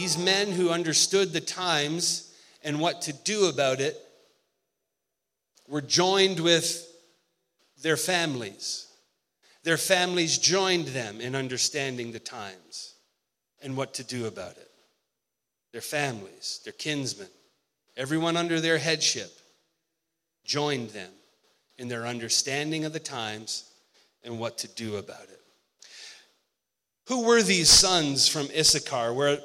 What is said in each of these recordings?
these men who understood the times and what to do about it were joined with their families. Their families joined them in understanding the times and what to do about it. Their families, their kinsmen, everyone under their headship joined them in their understanding of the times and what to do about it. Who were these sons from Issachar? Where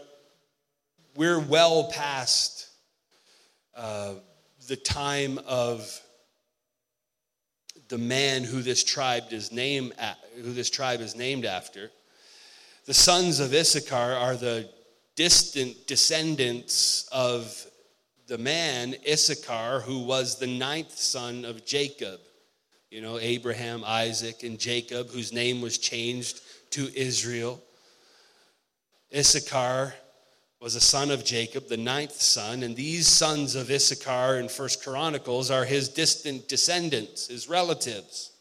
we're well past uh, the time of the man who this tribe is named who this tribe is named after. The sons of Issachar are the distant descendants of the man Issachar, who was the ninth son of Jacob. You know, Abraham, Isaac, and Jacob, whose name was changed to Israel. Issachar was a son of Jacob, the ninth son, and these sons of Issachar in First Chronicles are his distant descendants, his relatives.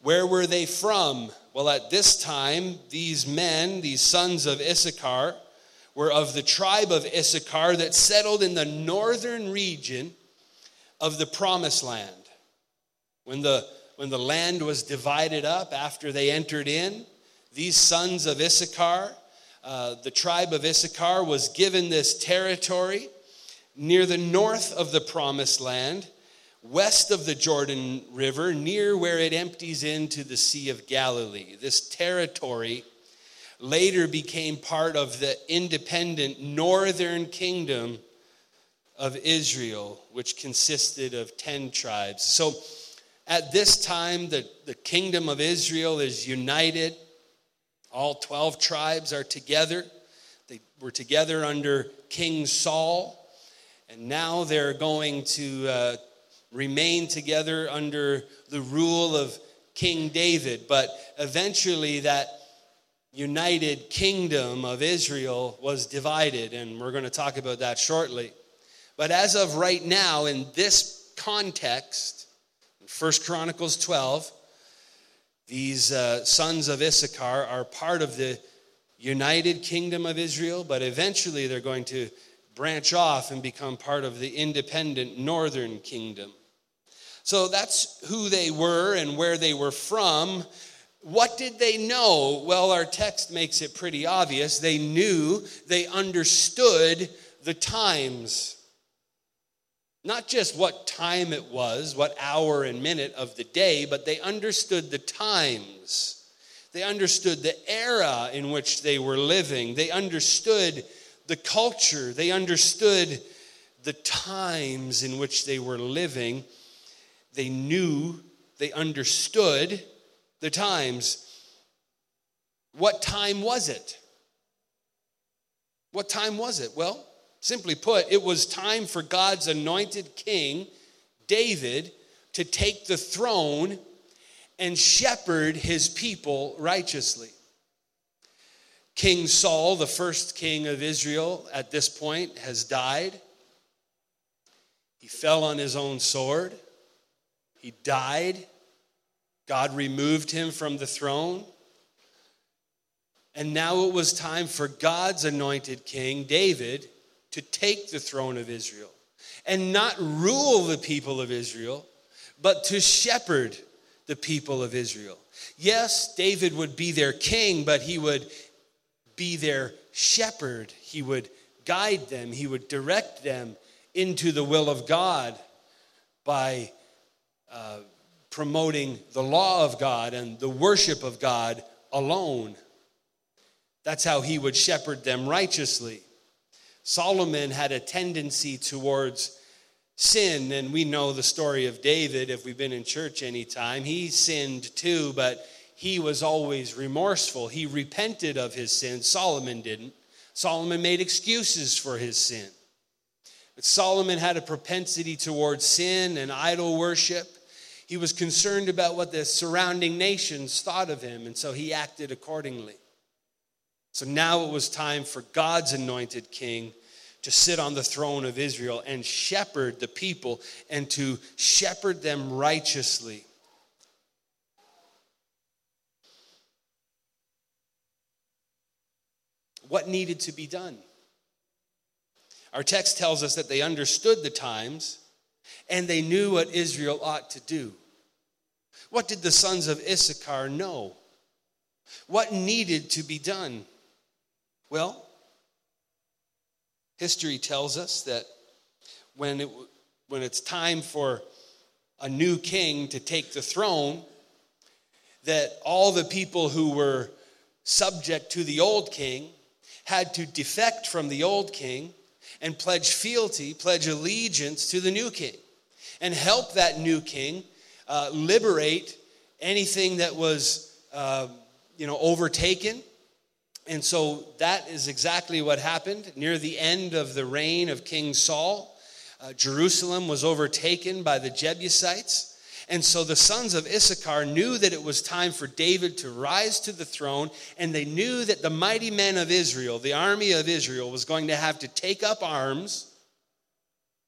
Where were they from? Well, at this time, these men, these sons of Issachar, were of the tribe of Issachar that settled in the northern region of the promised land. When the, when the land was divided up after they entered in, these sons of Issachar, uh, the tribe of Issachar was given this territory near the north of the promised land, west of the Jordan River, near where it empties into the Sea of Galilee. This territory later became part of the independent northern kingdom of Israel, which consisted of 10 tribes. So at this time, the, the kingdom of Israel is united all 12 tribes are together. They were together under King Saul, and now they're going to uh, remain together under the rule of King David. But eventually, that united kingdom of Israel was divided, and we're going to talk about that shortly. But as of right now, in this context, 1 Chronicles 12, these uh, sons of Issachar are part of the united kingdom of Israel, but eventually they're going to branch off and become part of the independent northern kingdom. So that's who they were and where they were from. What did they know? Well, our text makes it pretty obvious. They knew, they understood the times. Not just what time it was, what hour and minute of the day, but they understood the times. They understood the era in which they were living. They understood the culture. They understood the times in which they were living. They knew, they understood the times. What time was it? What time was it? Well, Simply put, it was time for God's anointed king, David, to take the throne and shepherd his people righteously. King Saul, the first king of Israel at this point, has died. He fell on his own sword. He died. God removed him from the throne. And now it was time for God's anointed king, David, to take the throne of Israel and not rule the people of Israel, but to shepherd the people of Israel. Yes, David would be their king, but he would be their shepherd. He would guide them, he would direct them into the will of God by uh, promoting the law of God and the worship of God alone. That's how he would shepherd them righteously. Solomon had a tendency towards sin, and we know the story of David if we've been in church any time. He sinned too, but he was always remorseful. He repented of his sin. Solomon didn't. Solomon made excuses for his sin. But Solomon had a propensity towards sin and idol worship. He was concerned about what the surrounding nations thought of him, and so he acted accordingly. So now it was time for God's anointed king to sit on the throne of Israel and shepherd the people and to shepherd them righteously. what needed to be done. Our text tells us that they understood the times and they knew what Israel ought to do. What did the sons of Issachar know? What needed to be done? Well, history tells us that when, it, when it's time for a new king to take the throne, that all the people who were subject to the old king had to defect from the old king and pledge fealty, pledge allegiance to the new king, and help that new king uh, liberate anything that was, uh, you know, overtaken. And so that is exactly what happened near the end of the reign of King Saul. Uh, Jerusalem was overtaken by the Jebusites. And so the sons of Issachar knew that it was time for David to rise to the throne, and they knew that the mighty men of Israel, the army of Israel, was going to have to take up arms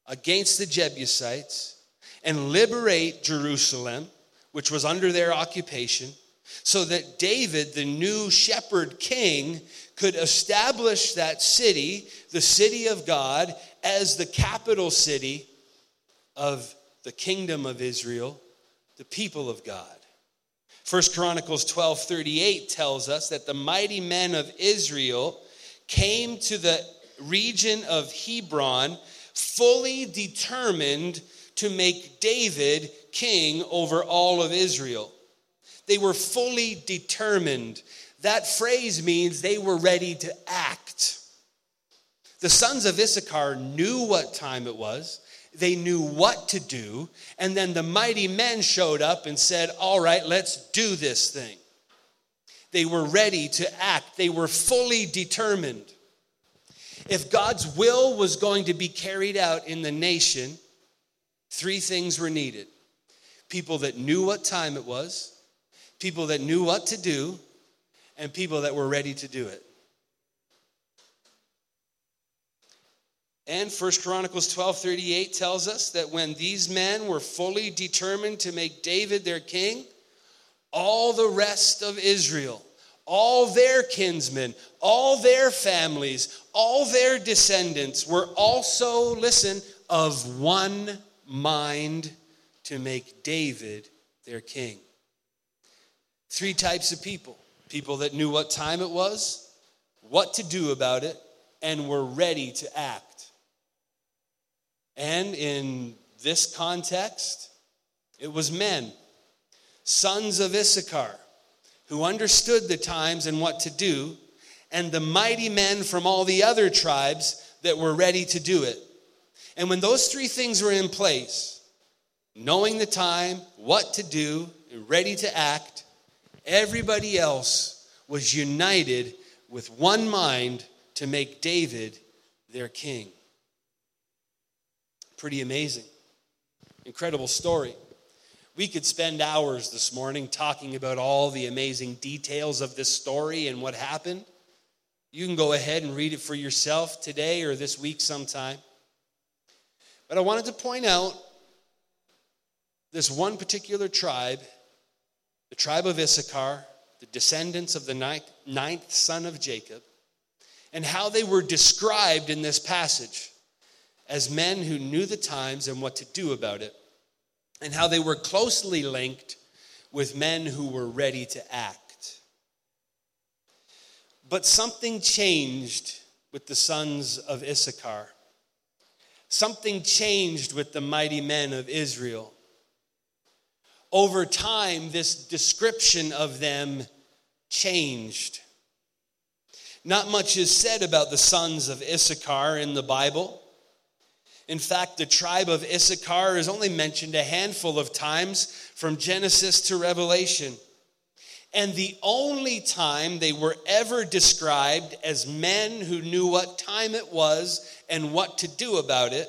against the Jebusites and liberate Jerusalem, which was under their occupation, so that David, the new shepherd king, could establish that city, the city of God, as the capital city of the kingdom of Israel the people of God. First Chronicles 12 38 tells us that the mighty men of Israel came to the region of Hebron fully determined to make David king over all of Israel. They were fully determined. That phrase means they were ready to act. The sons of Issachar knew what time it was. They knew what to do. And then the mighty men showed up and said, All right, let's do this thing. They were ready to act, they were fully determined. If God's will was going to be carried out in the nation, three things were needed people that knew what time it was, people that knew what to do, and people that were ready to do it. And 1 Chronicles 12:38 tells us that when these men were fully determined to make David their king, all the rest of Israel, all their kinsmen, all their families, all their descendants were also, listen, of one mind to make David their king. Three types of people people that knew what time it was, what to do about it, and were ready to act. And in this context, it was men, sons of Issachar, who understood the times and what to do, and the mighty men from all the other tribes that were ready to do it. And when those three things were in place, knowing the time, what to do, and ready to act, everybody else was united with one mind to make David their king. Pretty amazing. Incredible story. We could spend hours this morning talking about all the amazing details of this story and what happened. You can go ahead and read it for yourself today or this week sometime. But I wanted to point out this one particular tribe, the tribe of Issachar, the descendants of the ninth, ninth son of Jacob, and how they were described in this passage as men who knew the times and what to do about it, and how they were closely linked with men who were ready to act. But something changed with the sons of Issachar. Something changed with the mighty men of Israel. Over time, this description of them changed. Not much is said about the sons of Issachar in the Bible. In fact, the tribe of Issachar is only mentioned a handful of times from Genesis to Revelation. And the only time they were ever described as men who knew what time it was and what to do about it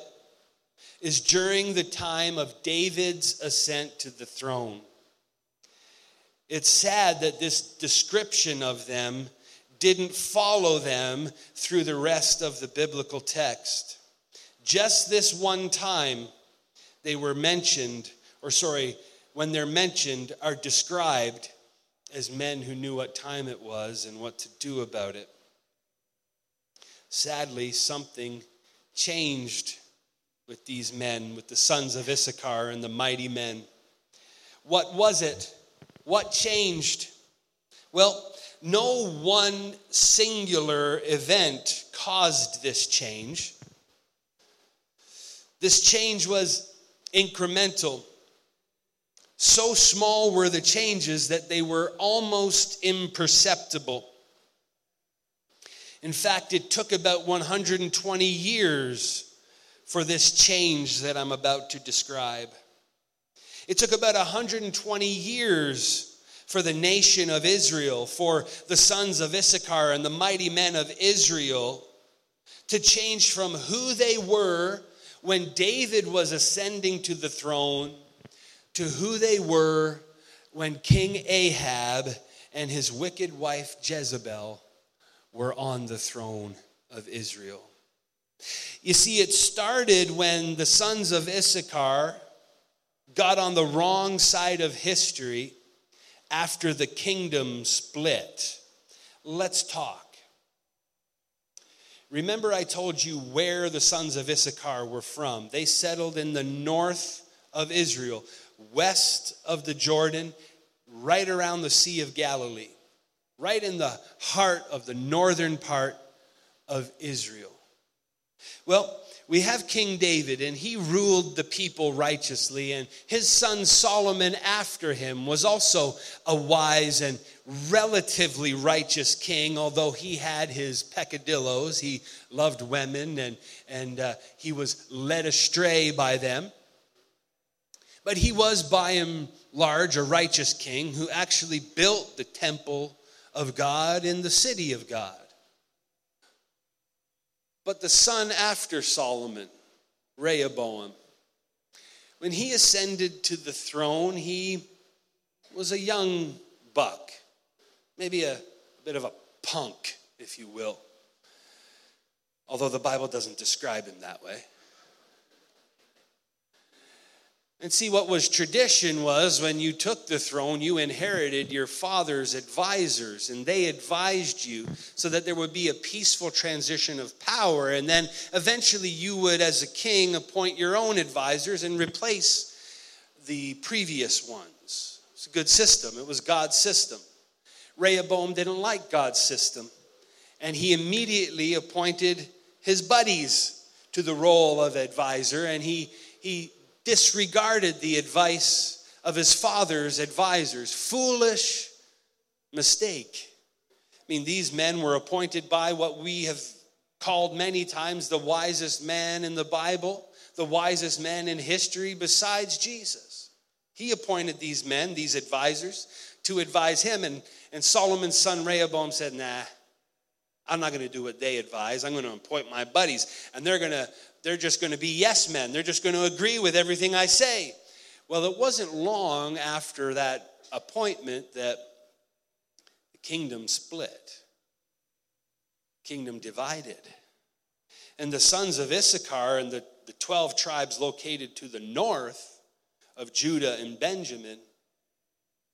is during the time of David's ascent to the throne. It's sad that this description of them didn't follow them through the rest of the biblical text. Just this one time, they were mentioned, or sorry, when they're mentioned, are described as men who knew what time it was and what to do about it. sadly, something changed with these men, with the sons of Issachar and the mighty men. What was it? What changed? Well, no one singular event caused this change. This change was incremental. So small were the changes that they were almost imperceptible. In fact, it took about 120 years for this change that I'm about to describe. It took about 120 years for the nation of Israel, for the sons of Issachar and the mighty men of Israel to change from who they were when David was ascending to the throne to who they were when King Ahab and his wicked wife Jezebel were on the throne of Israel. You see, it started when the sons of Issachar got on the wrong side of history after the kingdom split. Let's talk. Remember, I told you where the sons of Issachar were from. They settled in the north of Israel, west of the Jordan, right around the Sea of Galilee right in the heart of the northern part of Israel. Well, we have King David, and he ruled the people righteously, and his son Solomon after him was also a wise and relatively righteous king, although he had his peccadillos. He loved women, and, and uh, he was led astray by them. But he was by and large a righteous king who actually built the temple of God in the city of God. But the son after Solomon, Rehoboam, when he ascended to the throne, he was a young buck, maybe a, a bit of a punk, if you will. Although the Bible doesn't describe him that way. And see, what was tradition was when you took the throne, you inherited your father's advisors, and they advised you so that there would be a peaceful transition of power. And then eventually you would, as a king, appoint your own advisors and replace the previous ones. It's a good system, it was God's system. Rehoboam didn't like God's system, and he immediately appointed his buddies to the role of advisor, and he, he disregarded the advice of his father's advisors. Foolish mistake. I mean, these men were appointed by what we have called many times the wisest man in the Bible, the wisest man in history besides Jesus. He appointed these men, these advisors, to advise him. And, and Solomon's son Rehoboam said, Nah, I'm not going to do what they advise. I'm going to appoint my buddies, and they're going to they're just going to be yes men. They're just going to agree with everything I say. Well, it wasn't long after that appointment that the kingdom split, kingdom divided. And the sons of Issachar and the, the 12 tribes located to the north of Judah and Benjamin,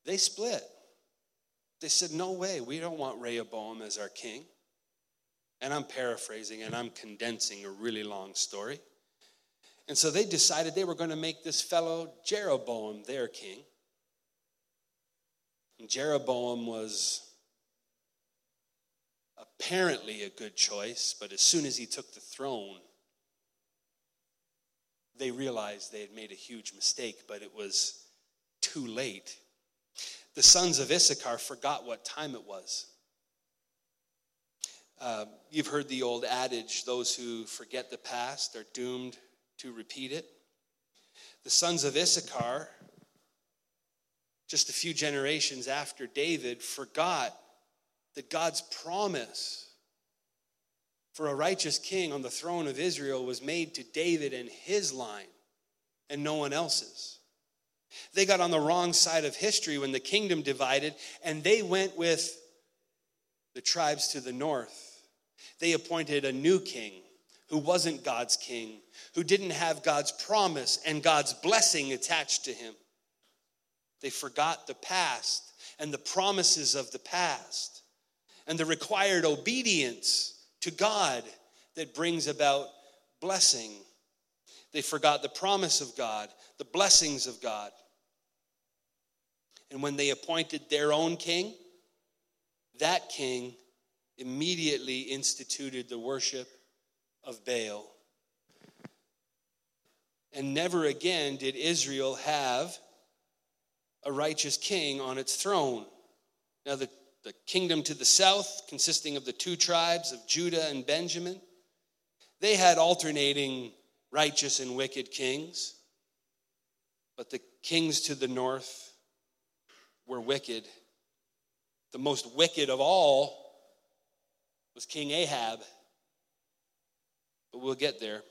they split. They said, No way, we don't want Rehoboam as our king. And I'm paraphrasing and I'm condensing a really long story. And so they decided they were going to make this fellow Jeroboam their king. And Jeroboam was apparently a good choice, but as soon as he took the throne, they realized they had made a huge mistake, but it was too late. The sons of Issachar forgot what time it was. Uh, you've heard the old adage those who forget the past are doomed to repeat it. The sons of Issachar, just a few generations after David, forgot that God's promise for a righteous king on the throne of Israel was made to David and his line and no one else's. They got on the wrong side of history when the kingdom divided, and they went with the tribes to the north they appointed a new king who wasn't God's king, who didn't have God's promise and God's blessing attached to him. They forgot the past and the promises of the past and the required obedience to God that brings about blessing. They forgot the promise of God, the blessings of God. And when they appointed their own king, that king immediately instituted the worship of Baal. And never again did Israel have a righteous king on its throne. Now, the, the kingdom to the south, consisting of the two tribes of Judah and Benjamin, they had alternating righteous and wicked kings. But the kings to the north were wicked. The most wicked of all was King Ahab. But we'll get there.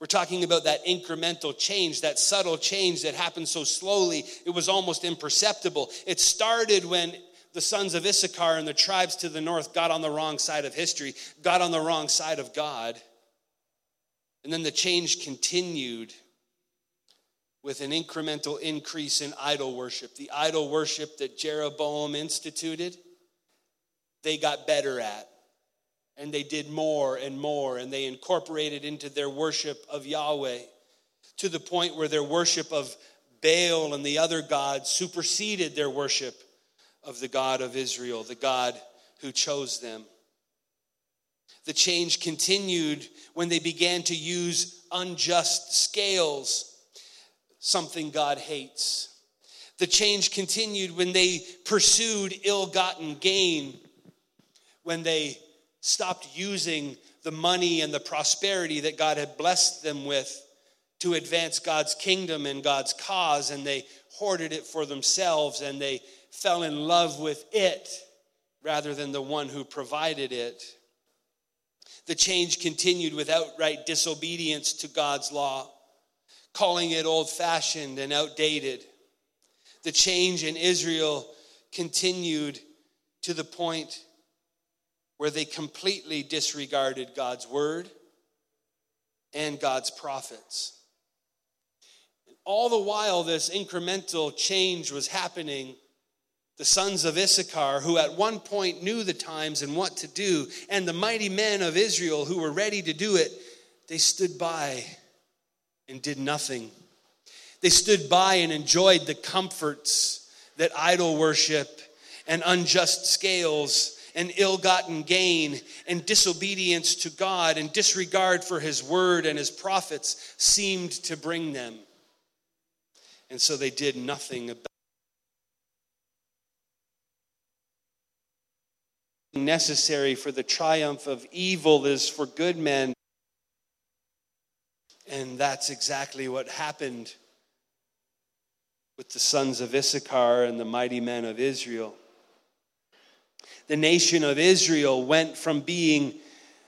We're talking about that incremental change, that subtle change that happened so slowly, it was almost imperceptible. It started when the sons of Issachar and the tribes to the north got on the wrong side of history, got on the wrong side of God. And then the change continued with an incremental increase in idol worship. The idol worship that Jeroboam instituted, they got better at and they did more and more, and they incorporated into their worship of Yahweh to the point where their worship of Baal and the other gods superseded their worship of the God of Israel, the God who chose them. The change continued when they began to use unjust scales, something God hates. The change continued when they pursued ill gotten gain, when they stopped using the money and the prosperity that God had blessed them with to advance God's kingdom and God's cause, and they hoarded it for themselves and they fell in love with it rather than the one who provided it. The change continued with outright disobedience to God's law, calling it old fashioned and outdated. The change in Israel continued to the point where they completely disregarded God's word and God's prophets. All the while this incremental change was happening, the sons of Issachar, who at one point knew the times and what to do, and the mighty men of Israel who were ready to do it, they stood by and did nothing. They stood by and enjoyed the comforts that idol worship and unjust scales and ill gotten gain and disobedience to God and disregard for His word and His prophets seemed to bring them. And so they did nothing about it. Necessary for the triumph of evil is for good men. And that's exactly what happened with the sons of Issachar and the mighty men of Israel the nation of Israel went from being,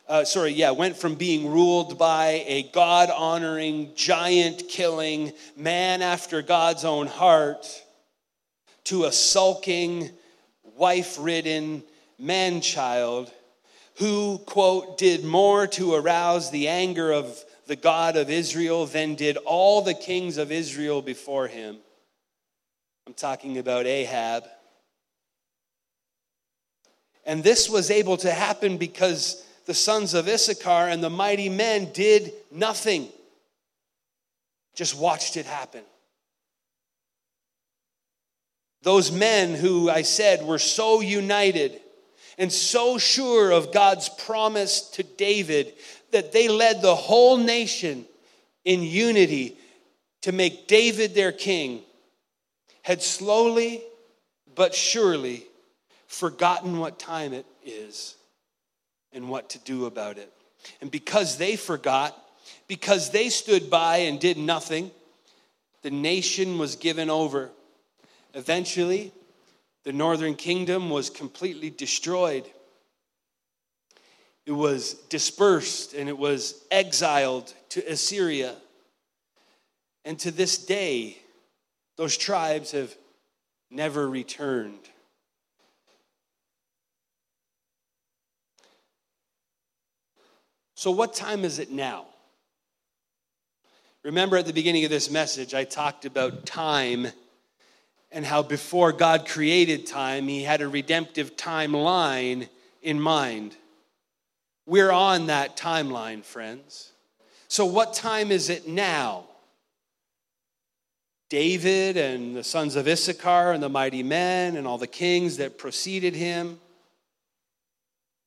uh, sorry, yeah, went from being ruled by a God honoring, giant killing man after God's own heart to a sulking, wife ridden man child who, quote, did more to arouse the anger of the God of Israel than did all the kings of Israel before him. I'm talking about Ahab. And this was able to happen because the sons of Issachar and the mighty men did nothing, just watched it happen. Those men who I said were so united and so sure of God's promise to David that they led the whole nation in unity to make David their king, had slowly but surely forgotten what time it is and what to do about it. And because they forgot, because they stood by and did nothing, the nation was given over. Eventually, the northern kingdom was completely destroyed. It was dispersed and it was exiled to Assyria. And to this day, those tribes have never returned. So, what time is it now? Remember at the beginning of this message, I talked about time and how before God created time, He had a redemptive timeline in mind. we're on that timeline, friends. So, what time is it now? David and the sons of Issachar and the mighty men and all the kings that preceded him.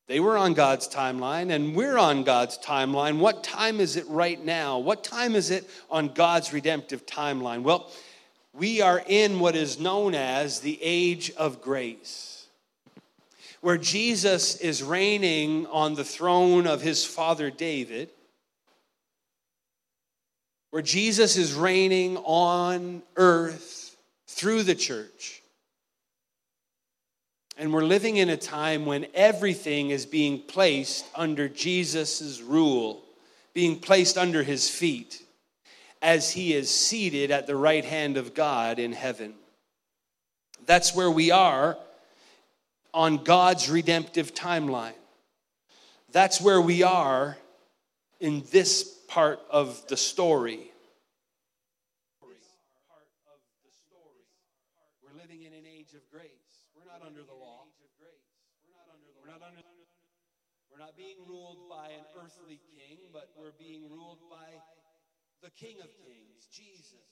They were on God's timeline, and we're on God's timeline. What time is it right now? What time is it on God's redemptive timeline? Well, we are in what is known as the age of grace, where Jesus is reigning on the throne of his father David where Jesus is reigning on earth through the church. And we're living in a time when everything is being placed under Jesus' rule, being placed under his feet as he is seated at the right hand of God in heaven. That's where we are on God's redemptive timeline. That's where we are in this part of the story. We're living in an age of grace. We're not under the law. We're not under we're not being ruled by an earthly king, but we're being ruled by the King of Kings, Jesus.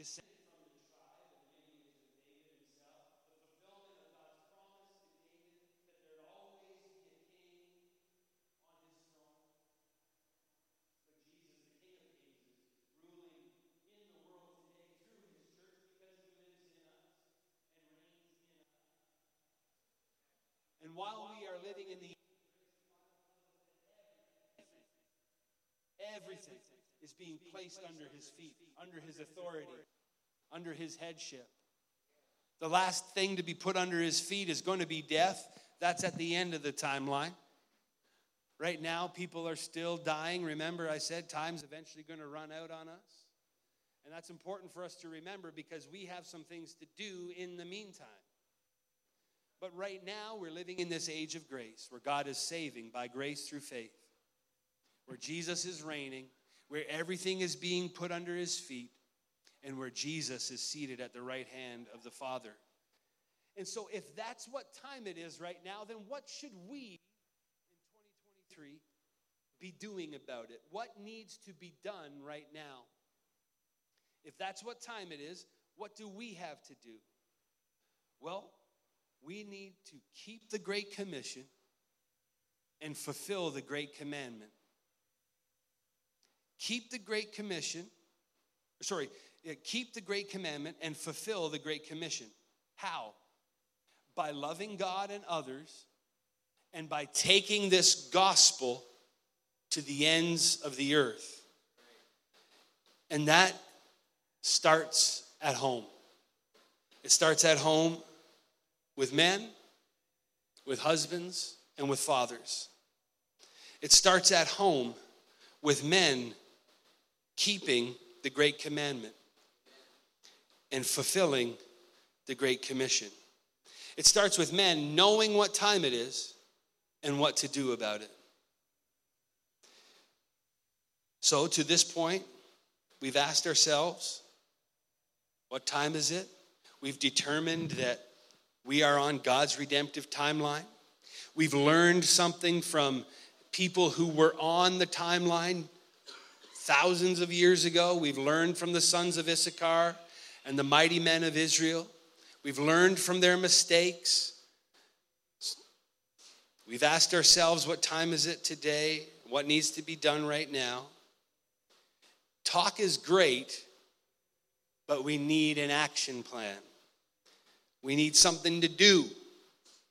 Us. And while we are living in the everything is being placed under his feet, under his authority, under his headship. The last thing to be put under his feet is going to be death. That's at the end of the timeline. Right now, people are still dying. Remember, I said time's eventually going to run out on us. And that's important for us to remember because we have some things to do in the meantime. But right now, we're living in this age of grace where God is saving by grace through faith, where Jesus is reigning, where everything is being put under his feet, and where Jesus is seated at the right hand of the Father. And so, if that's what time it is right now, then what should we in 2023 be doing about it? What needs to be done right now? If that's what time it is, what do we have to do? Well, we need to keep the Great Commission and fulfill the Great Commandment. Keep the Great Commission, sorry, keep the Great Commandment and fulfill the Great Commission. How? By loving God and others and by taking this gospel to the ends of the earth. And that starts at home. It starts at home with men, with husbands, and with fathers. It starts at home with men keeping the Great Commandment and fulfilling the Great Commission. It starts with men knowing what time it is and what to do about it. So, to this point, we've asked ourselves, what time is it? We've determined that we are on God's redemptive timeline. We've learned something from people who were on the timeline thousands of years ago. We've learned from the sons of Issachar and the mighty men of Israel. We've learned from their mistakes. We've asked ourselves, what time is it today? What needs to be done right now? Talk is great, but we need an action plan. We need something to do.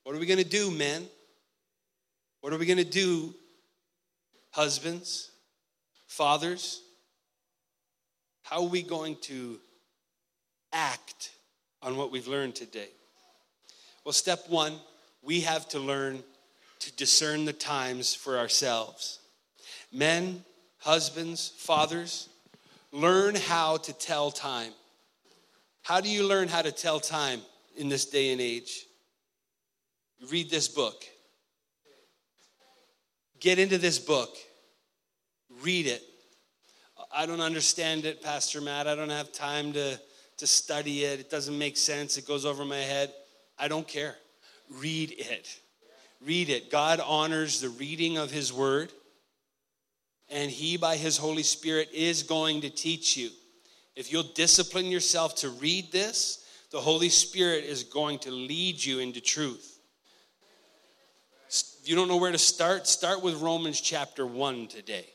What are we going to do, men? What are we going to do, husbands, fathers? How are we going to act on what we've learned today? Well, step one, we have to learn to discern the times for ourselves. Men, husbands, fathers, learn how to tell time. How do you learn how to tell time? in this day and age. Read this book. Get into this book. Read it. I don't understand it, Pastor Matt. I don't have time to, to study it. It doesn't make sense. It goes over my head. I don't care. Read it. Read it. God honors the reading of His Word, and He, by His Holy Spirit, is going to teach you. If you'll discipline yourself to read this, the Holy Spirit is going to lead you into truth. If you don't know where to start, start with Romans chapter 1 today.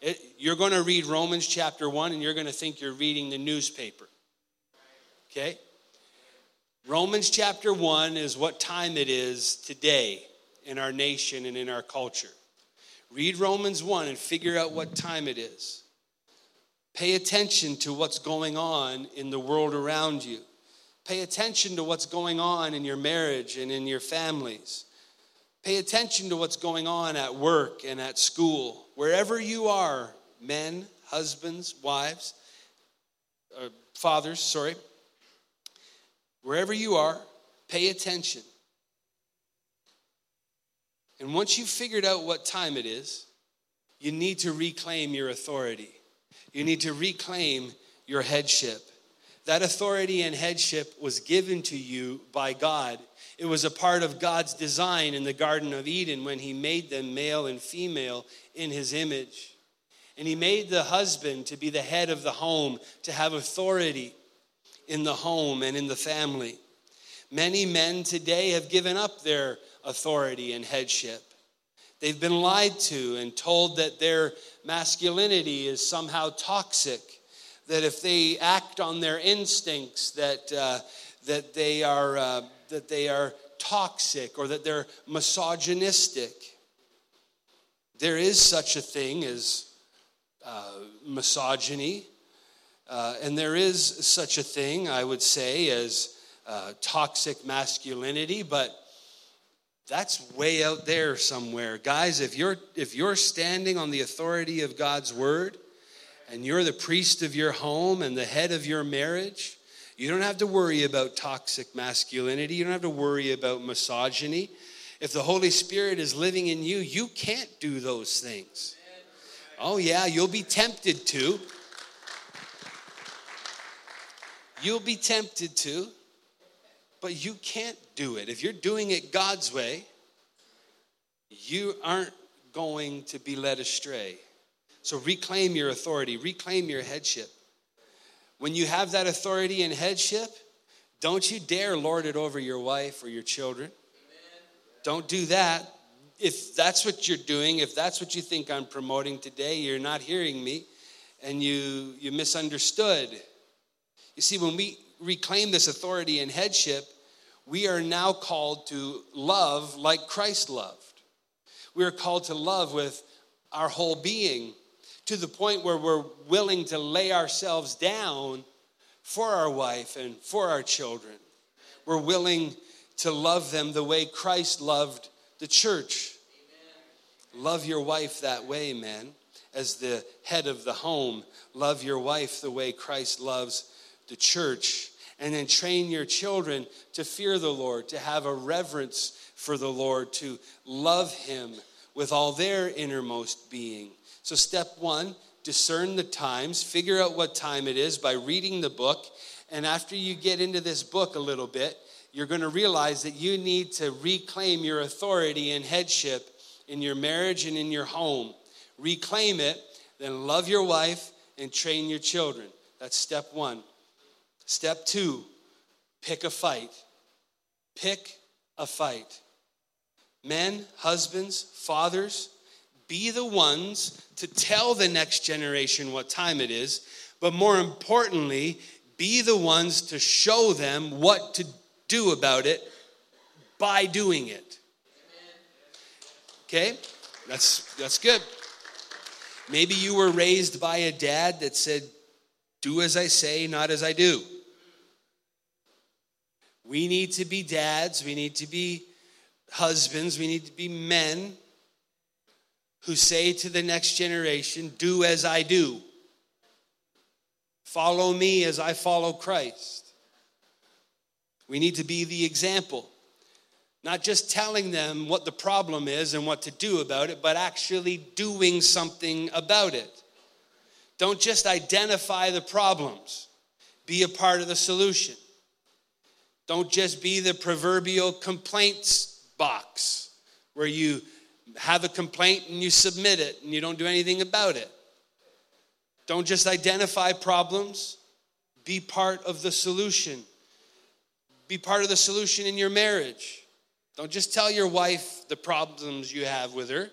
It, you're going to read Romans chapter 1 and you're going to think you're reading the newspaper. Okay? Romans chapter 1 is what time it is today in our nation and in our culture. Read Romans 1 and figure out what time it is. Pay attention to what's going on in the world around you. Pay attention to what's going on in your marriage and in your families. Pay attention to what's going on at work and at school. Wherever you are, men, husbands, wives, uh, fathers, sorry, Wherever you are, pay attention. And once you've figured out what time it is, you need to reclaim your authority. You need to reclaim your headship. That authority and headship was given to you by God. It was a part of God's design in the Garden of Eden when He made them male and female in His image. And He made the husband to be the head of the home, to have authority in the home and in the family. Many men today have given up their authority and headship. They've been lied to and told that their masculinity is somehow toxic, that if they act on their instincts, that, uh, that, they are, uh, that they are toxic or that they're misogynistic. There is such a thing as uh, misogyny. Uh, and there is such a thing, I would say, as uh, toxic masculinity, but that's way out there somewhere. Guys, if you're, if you're standing on the authority of God's word and you're the priest of your home and the head of your marriage, you don't have to worry about toxic masculinity. You don't have to worry about misogyny. If the Holy Spirit is living in you, you can't do those things. Oh, yeah, you'll be tempted to. You'll be tempted to, but you can't do it. If you're doing it God's way, you aren't going to be led astray. So reclaim your authority, reclaim your headship. When you have that authority and headship, don't you dare lord it over your wife or your children. Don't do that. If that's what you're doing, if that's what you think I'm promoting today, you're not hearing me and you you misunderstood. You see, when we reclaim this authority and headship, we are now called to love like Christ loved. We are called to love with our whole being to the point where we're willing to lay ourselves down for our wife and for our children. We're willing to love them the way Christ loved the church. Amen. Love your wife that way, man, as the head of the home. Love your wife the way Christ loves the church, and then train your children to fear the Lord, to have a reverence for the Lord, to love Him with all their innermost being. So, step one, discern the times, figure out what time it is by reading the book. And after you get into this book a little bit, you're going to realize that you need to reclaim your authority and headship in your marriage and in your home. Reclaim it, then love your wife and train your children. That's step one. Step two, pick a fight. Pick a fight. Men, husbands, fathers, be the ones to tell the next generation what time it is, but more importantly, be the ones to show them what to do about it by doing it. Okay? That's that's good. Maybe you were raised by a dad that said, "Do as I say, not as I do." We need to be dads, we need to be husbands, we need to be men who say to the next generation, Do as I do. Follow me as I follow Christ. We need to be the example. Not just telling them what the problem is and what to do about it, but actually doing something about it. Don't just identify the problems, be a part of the solution. Don't just be the proverbial complaints box. where you have a complaint and you submit it and you don't do anything about it. Don't just identify problems, be part of the solution. Be part of the solution in your marriage. Don't just tell your wife the problems you have with her,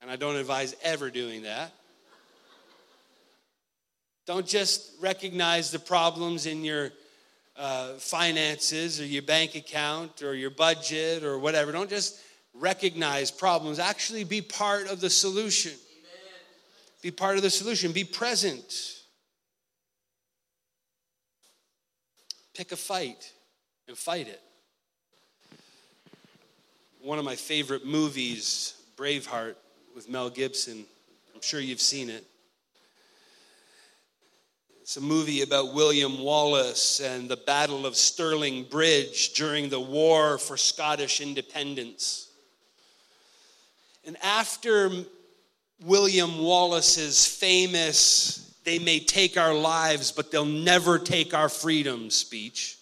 and I don't advise ever doing that. Don't just recognize the problems in your uh, finances or your bank account or your budget or whatever. Don't just recognize problems. Actually, be part of the solution. Amen. Be part of the solution. Be present. Pick a fight and fight it. One of my favorite movies, Braveheart, with Mel Gibson. I'm sure you've seen it. It's a movie about William Wallace and the Battle of Stirling Bridge during the War for Scottish independence. And after William Wallace's famous, they may take our lives, but they'll never take our freedom speech,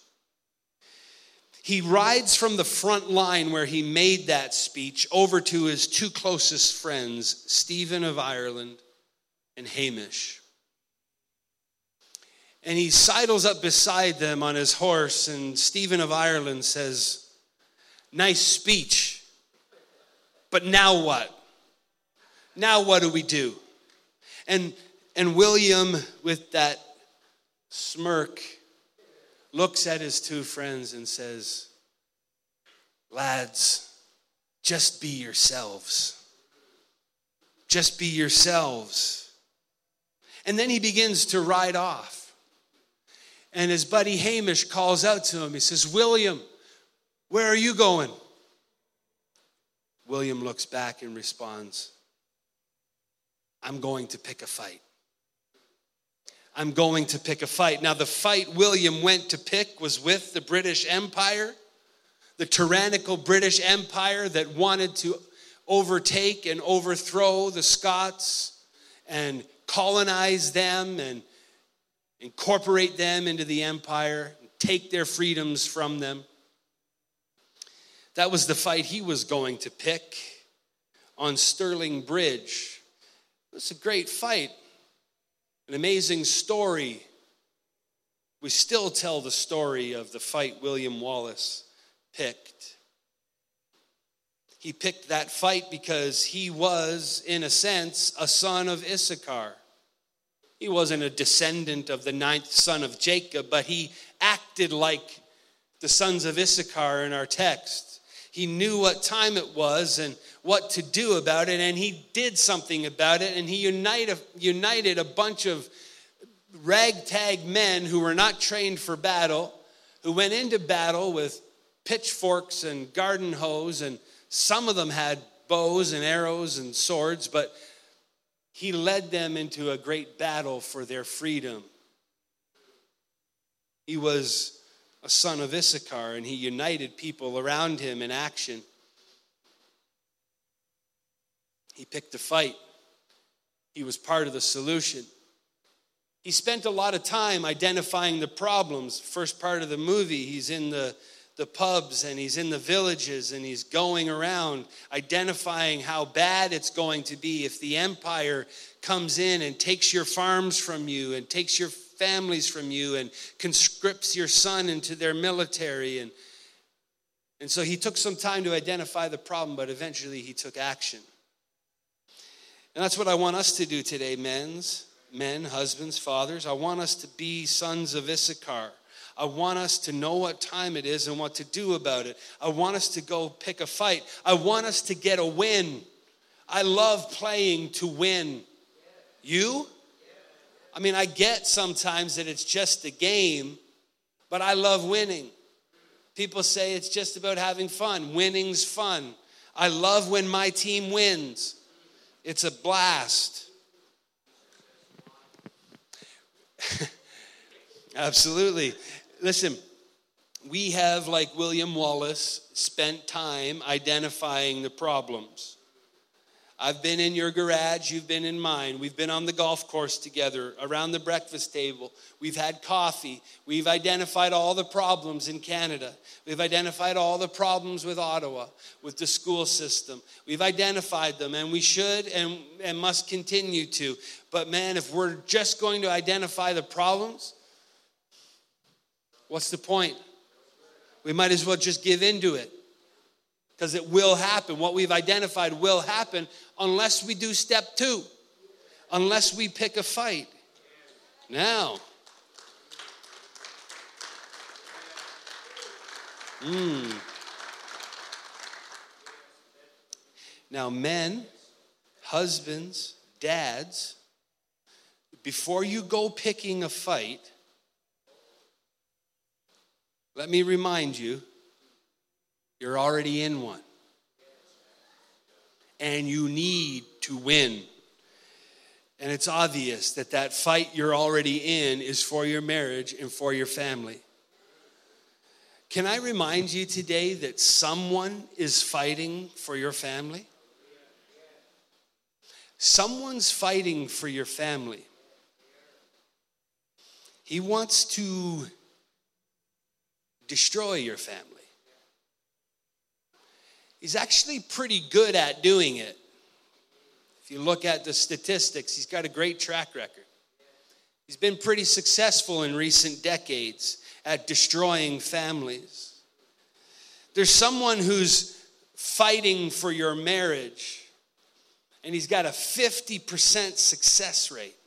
he rides from the front line where he made that speech over to his two closest friends, Stephen of Ireland and Hamish. And he sidles up beside them on his horse, and Stephen of Ireland says, Nice speech, but now what? Now what do we do? And, and William, with that smirk, looks at his two friends and says, Lads, just be yourselves. Just be yourselves. And then he begins to ride off. And his buddy Hamish calls out to him. He says, William, where are you going? William looks back and responds, I'm going to pick a fight. I'm going to pick a fight. Now, the fight William went to pick was with the British Empire, the tyrannical British Empire that wanted to overtake and overthrow the Scots and colonize them and incorporate them into the empire, and take their freedoms from them. That was the fight he was going to pick on Stirling Bridge. It was a great fight, an amazing story. We still tell the story of the fight William Wallace picked. He picked that fight because he was, in a sense, a son of Issachar. He wasn't a descendant of the ninth son of Jacob, but he acted like the sons of Issachar in our text. He knew what time it was and what to do about it, and he did something about it, and he united, united a bunch of ragtag men who were not trained for battle, who went into battle with pitchforks and garden hoes, and some of them had bows and arrows and swords, but he led them into a great battle for their freedom. He was a son of Issachar and he united people around him in action. He picked a fight, he was part of the solution. He spent a lot of time identifying the problems. First part of the movie, he's in the the pubs and he's in the villages and he's going around identifying how bad it's going to be if the empire comes in and takes your farms from you and takes your families from you and conscripts your son into their military and and so he took some time to identify the problem but eventually he took action and that's what i want us to do today men's men husbands fathers i want us to be sons of issachar I want us to know what time it is and what to do about it. I want us to go pick a fight. I want us to get a win. I love playing to win. You? I mean, I get sometimes that it's just a game, but I love winning. People say it's just about having fun. Winning's fun. I love when my team wins, it's a blast. Absolutely. Listen, we have, like William Wallace, spent time identifying the problems. I've been in your garage, you've been in mine. We've been on the golf course together, around the breakfast table. We've had coffee. We've identified all the problems in Canada. We've identified all the problems with Ottawa, with the school system. We've identified them, and we should and, and must continue to. But man, if we're just going to identify the problems, what's the point? We might as well just give into it because it will happen. What we've identified will happen unless we do step two, unless we pick a fight. Now, mm. Now, men, husbands, dads, before you go picking a fight, let me remind you you're already in one. And you need to win. And it's obvious that that fight you're already in is for your marriage and for your family. Can I remind you today that someone is fighting for your family? Someone's fighting for your family. He wants to destroy your family. He's actually pretty good at doing it. If you look at the statistics, he's got a great track record. He's been pretty successful in recent decades at destroying families. There's someone who's fighting for your marriage, and he's got a 50% success rate.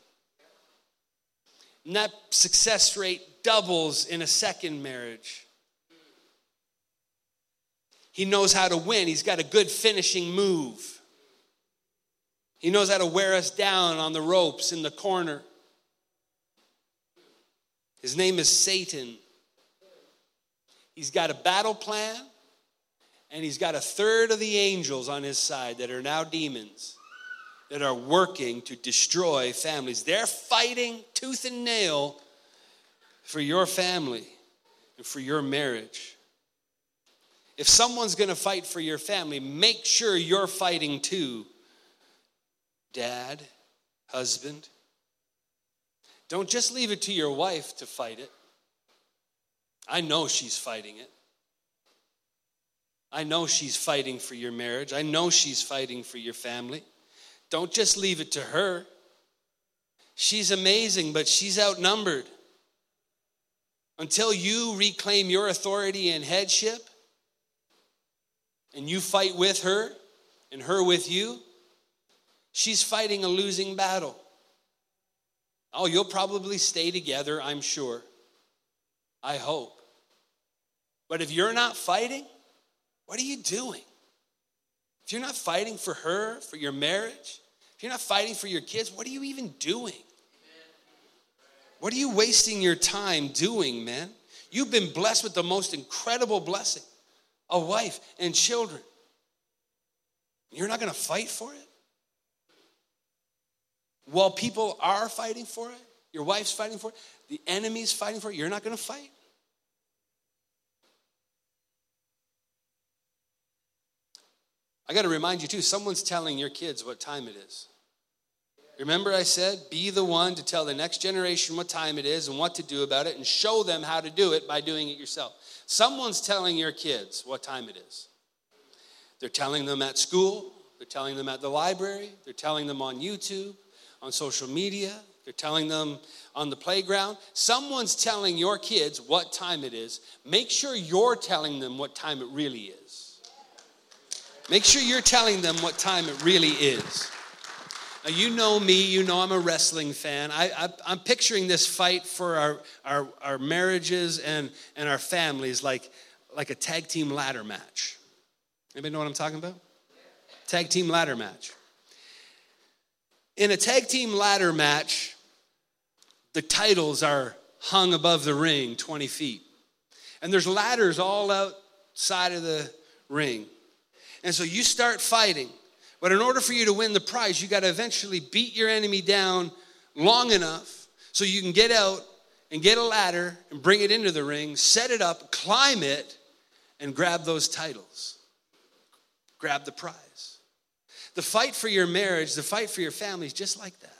And that success rate doubles in a second marriage. He knows how to win. He's got a good finishing move. He knows how to wear us down on the ropes in the corner. His name is Satan. He's got a battle plan, and he's got a third of the angels on his side that are now demons that are working to destroy families. They're fighting tooth and nail for your family and for your marriage. If someone's going to fight for your family, make sure you're fighting too. Dad, husband. Don't just leave it to your wife to fight it. I know she's fighting it. I know she's fighting for your marriage. I know she's fighting for your family. Don't just leave it to her. She's amazing, but she's outnumbered. Until you reclaim your authority and headship, and you fight with her and her with you, she's fighting a losing battle. Oh, you'll probably stay together, I'm sure. I hope. But if you're not fighting, what are you doing? If you're not fighting for her, for your marriage, if you're not fighting for your kids, what are you even doing? What are you wasting your time doing, man? You've been blessed with the most incredible blessing a wife, and children. You're not going to fight for it? While people are fighting for it, your wife's fighting for it, the enemy's fighting for it, you're not going to fight? I got to remind you too, someone's telling your kids what time it is. Remember, I said, be the one to tell the next generation what time it is and what to do about it and show them how to do it by doing it yourself. Someone's telling your kids what time it is. They're telling them at school, they're telling them at the library, they're telling them on YouTube, on social media, they're telling them on the playground. Someone's telling your kids what time it is. Make sure you're telling them what time it really is. Make sure you're telling them what time it really is. You know me, you know I'm a wrestling fan. I, am picturing this fight for our, our, our marriages and, and our families like, like a tag team ladder match. Anybody know what I'm talking about? Tag team ladder match. In a tag team ladder match, the titles are hung above the ring 20 feet. And there's ladders all outside of the ring. And so you start fighting. But in order for you to win the prize, you got to eventually beat your enemy down long enough so you can get out and get a ladder and bring it into the ring, set it up, climb it, and grab those titles. Grab the prize. The fight for your marriage, the fight for your family is just like that.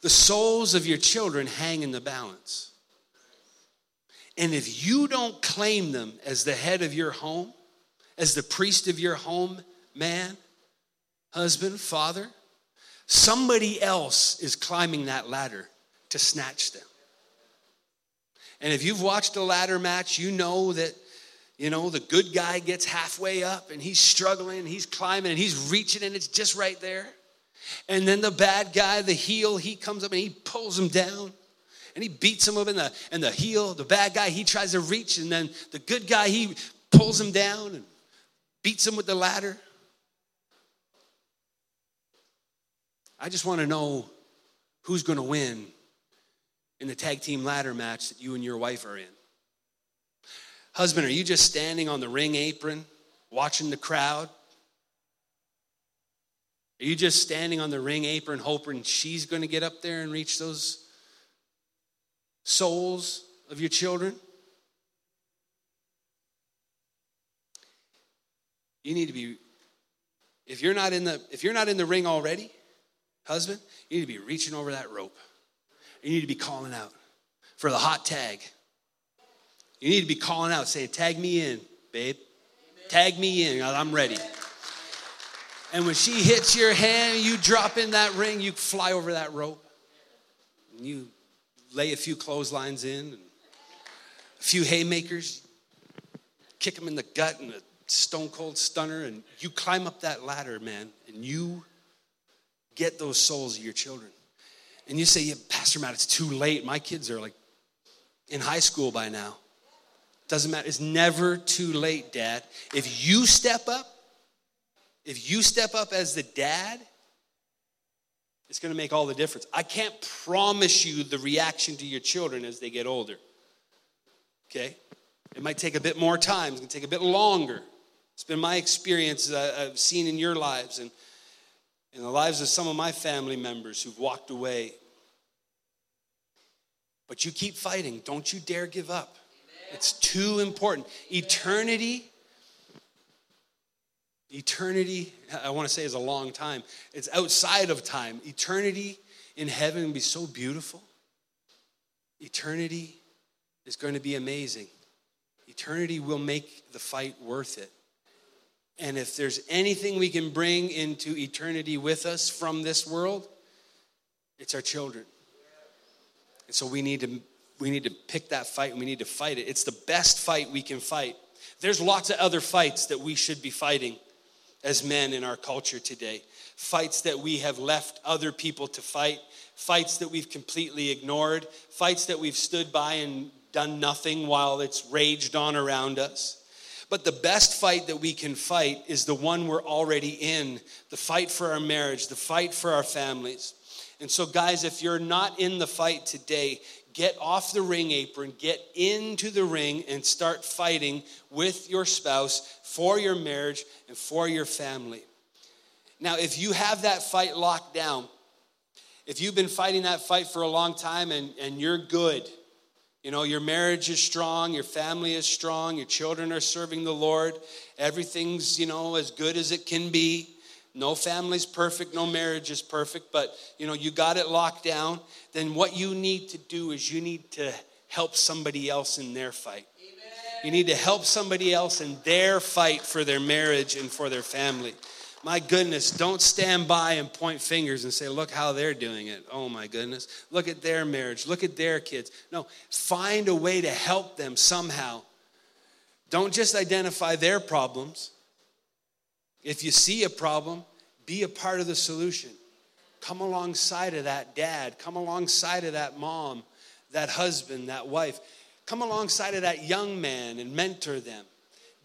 The souls of your children hang in the balance. And if you don't claim them as the head of your home, as the priest of your home, man, husband, father, somebody else is climbing that ladder to snatch them. And if you've watched a ladder match, you know that, you know, the good guy gets halfway up and he's struggling and he's climbing and he's reaching and it's just right there. And then the bad guy, the heel, he comes up and he pulls him down and he beats him up in the, in the heel. The bad guy, he tries to reach, and then the good guy, he pulls him down and beats him with the ladder. I just want to know who's going to win in the tag team ladder match that you and your wife are in. Husband, are you just standing on the ring apron watching the crowd? Are you just standing on the ring apron hoping she's going to get up there and reach those souls of your children? You need to be if you're not in the if you're not in the ring already, husband, you need to be reaching over that rope. You need to be calling out for the hot tag. You need to be calling out saying, "Tag me in, babe. Tag me in. I'm ready." And when she hits your hand, you drop in that ring, you fly over that rope. And you lay a few clotheslines in, a few haymakers, kick them in the gut and a stone cold stunner, and you climb up that ladder, man, and you get those souls of your children. And you say, yeah, Pastor Matt, it's too late. My kids are like in high school by now. Doesn't matter. It's never too late, Dad. If you step up, if you step up as the dad, it's going to make all the difference. I can't promise you the reaction to your children as they get older. Okay? It might take a bit more time, it's going to take a bit longer. It's been my experience uh, I've seen in your lives and in the lives of some of my family members who've walked away. But you keep fighting. Don't you dare give up. It's too important. Eternity Eternity, I want to say, is a long time. It's outside of time. Eternity in heaven will be so beautiful. Eternity is going to be amazing. Eternity will make the fight worth it. And if there's anything we can bring into eternity with us from this world, it's our children. And so we need to we need to pick that fight and we need to fight it. It's the best fight we can fight. There's lots of other fights that we should be fighting as men in our culture today. Fights that we have left other people to fight, fights that we've completely ignored, fights that we've stood by and done nothing while it's raged on around us. But the best fight that we can fight is the one we're already in the fight for our marriage, the fight for our families. And so, guys, if you're not in the fight today, get off the ring apron, get into the ring, and start fighting with your spouse for your marriage and for your family. Now, if you have that fight locked down, if you've been fighting that fight for a long time and, and you're good, you know, your marriage is strong, your family is strong, your children are serving the Lord, everything's, you know, as good as it can be. No family's perfect, no marriage is perfect, but you know, you got it locked down. Then what you need to do is you need to help somebody else in their fight. You need to help somebody else in their fight for their marriage and for their family. My goodness, don't stand by and point fingers and say, look how they're doing it. Oh my goodness. Look at their marriage. Look at their kids. No, find a way to help them somehow. Don't just identify their problems. If you see a problem, be a part of the solution. Come alongside of that dad, come alongside of that mom, that husband, that wife. Come alongside of that young man and mentor them.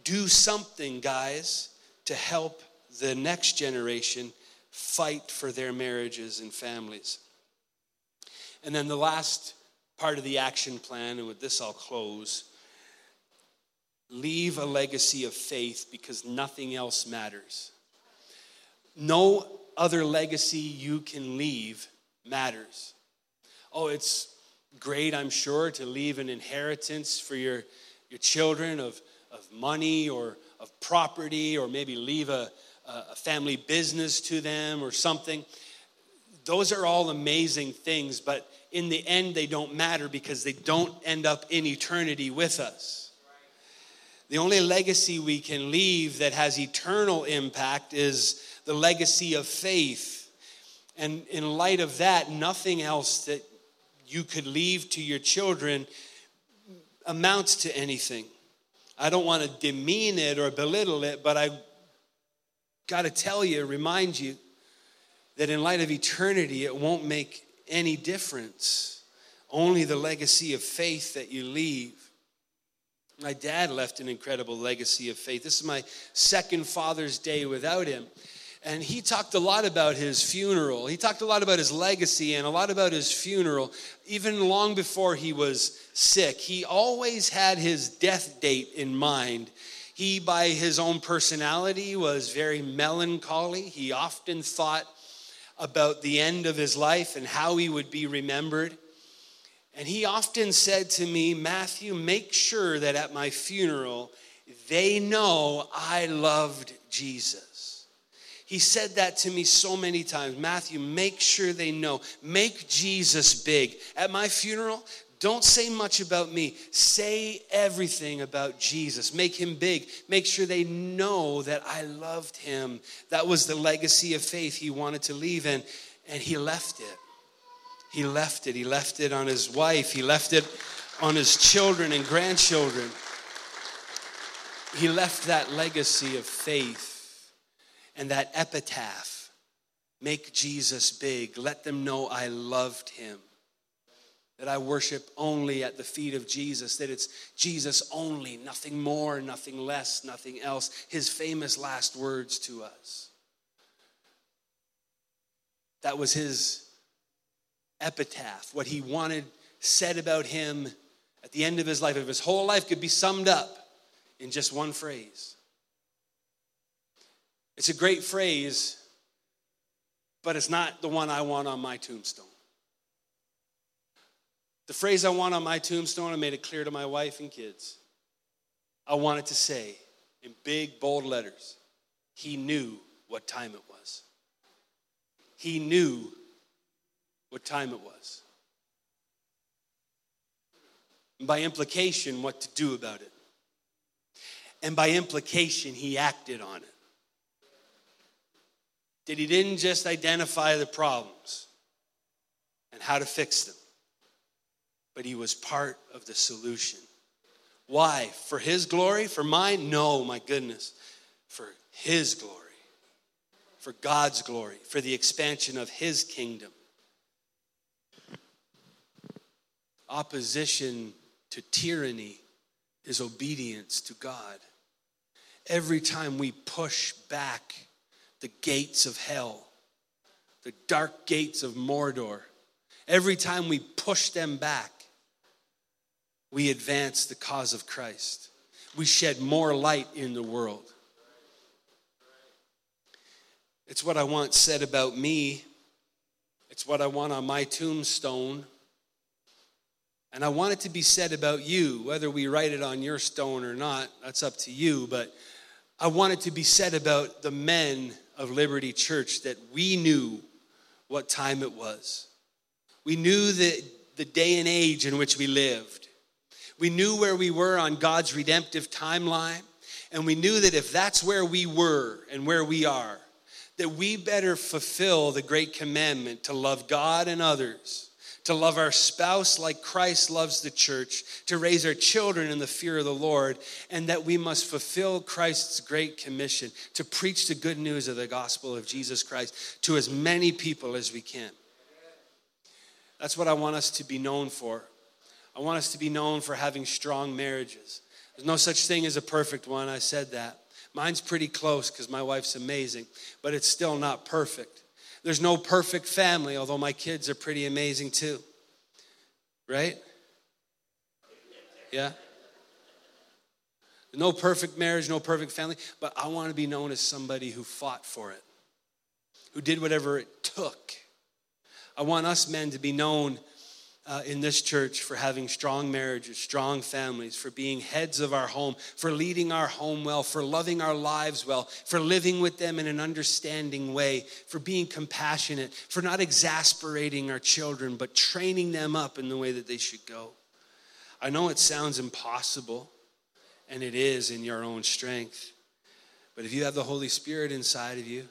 Do something, guys, to help the next generation fight for their marriages and families. And then the last part of the action plan, and with this I'll close leave a legacy of faith because nothing else matters. No other legacy you can leave matters. Oh, it's great, I'm sure, to leave an inheritance for your, your children of, of money or of property, or maybe leave a, a family business to them or something. Those are all amazing things, but in the end, they don't matter because they don't end up in eternity with us. The only legacy we can leave that has eternal impact is the legacy of faith. And in light of that, nothing else that you could leave to your children amounts to anything. I don't want to demean it or belittle it, but I got to tell you, remind you that in light of eternity, it won't make any difference. Only the legacy of faith that you leave. My dad left an incredible legacy of faith. This is my second Father's Day without him. And he talked a lot about his funeral. He talked a lot about his legacy and a lot about his funeral, even long before he was sick. He always had his death date in mind. He, by his own personality, was very melancholy. He often thought about the end of his life and how he would be remembered. And he often said to me, Matthew, make sure that at my funeral, they know I loved Jesus. He said that to me so many times. Matthew, make sure they know. Make Jesus big. At my funeral, don't say much about me. Say everything about Jesus. Make him big. Make sure they know that I loved him. That was the legacy of faith he wanted to leave, and, and he left it. He left it. He left it on his wife. He left it on his children and grandchildren. He left that legacy of faith and that epitaph. Make Jesus big. Let them know I loved him. That I worship only at the feet of Jesus. That it's Jesus only, nothing more, nothing less, nothing else. His famous last words to us. That was his epitaph, what he wanted said about him at the end of his life. If his whole life could be summed up in just one phrase. It's a great phrase, but it's not the one I want on my tombstone. The phrase I want on my tombstone, I made it clear to my wife and kids. I wanted to say in big, bold letters, He knew what time it was. He knew what time it was. And by implication, what to do about it. And by implication, he acted on it. That he didn't just identify the problems and how to fix them, but he was part of the solution. Why? For his glory? For mine? No, my goodness. For his glory. For God's glory. For the expansion of his kingdom. opposition to tyranny is obedience to God. Every time we push back the gates of hell, the dark gates of Mordor, every time we push them back, we advance the cause of Christ. We shed more light in the world. It's what I want said about me. It's what I want on my tombstone. And I want it to be said about you, whether we write it on your stone or not, that's up to you. But I want it to be said about the men of Liberty Church that we knew what time it was. We knew the, the day and age in which we lived. We knew where we were on God's redemptive timeline. And we knew that if that's where we were and where we are, that we better fulfill the great commandment to love God and others to love our spouse like Christ loves the church, to raise our children in the fear of the Lord, and that we must fulfill Christ's great commission to preach the good news of the gospel of Jesus Christ to as many people as we can. That's what I want us to be known for. I want us to be known for having strong marriages. There's no such thing as a perfect one. I said that. Mine's pretty close because my wife's amazing, but it's still not perfect. There's no perfect family, although my kids are pretty amazing too. Right? Yeah? No perfect marriage, no perfect family, but I want to be known as somebody who fought for it, who did whatever it took. I want us men to be known uh, in this church for having strong marriages, strong families, for being heads of our home, for leading our home well, for loving our lives well, for living with them in an understanding way, for being compassionate, for not exasperating our children, but training them up in the way that they should go. I know it sounds impossible, and it is in your own strength. But if you have the Holy Spirit inside of you,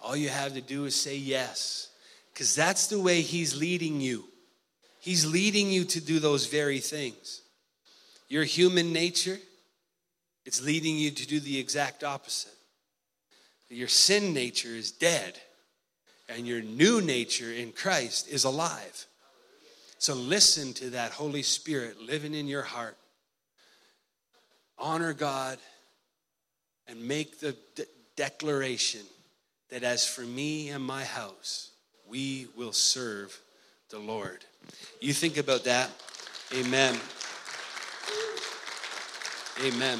all you have to do is say yes, because that's the way He's leading you. He's leading you to do those very things. Your human nature, it's leading you to do the exact opposite. Your sin nature is dead, and your new nature in Christ is alive. So listen to that Holy Spirit living in your heart. Honor God and make the de- declaration that as for me and my house, we will serve the Lord. You think about that. Amen. Amen.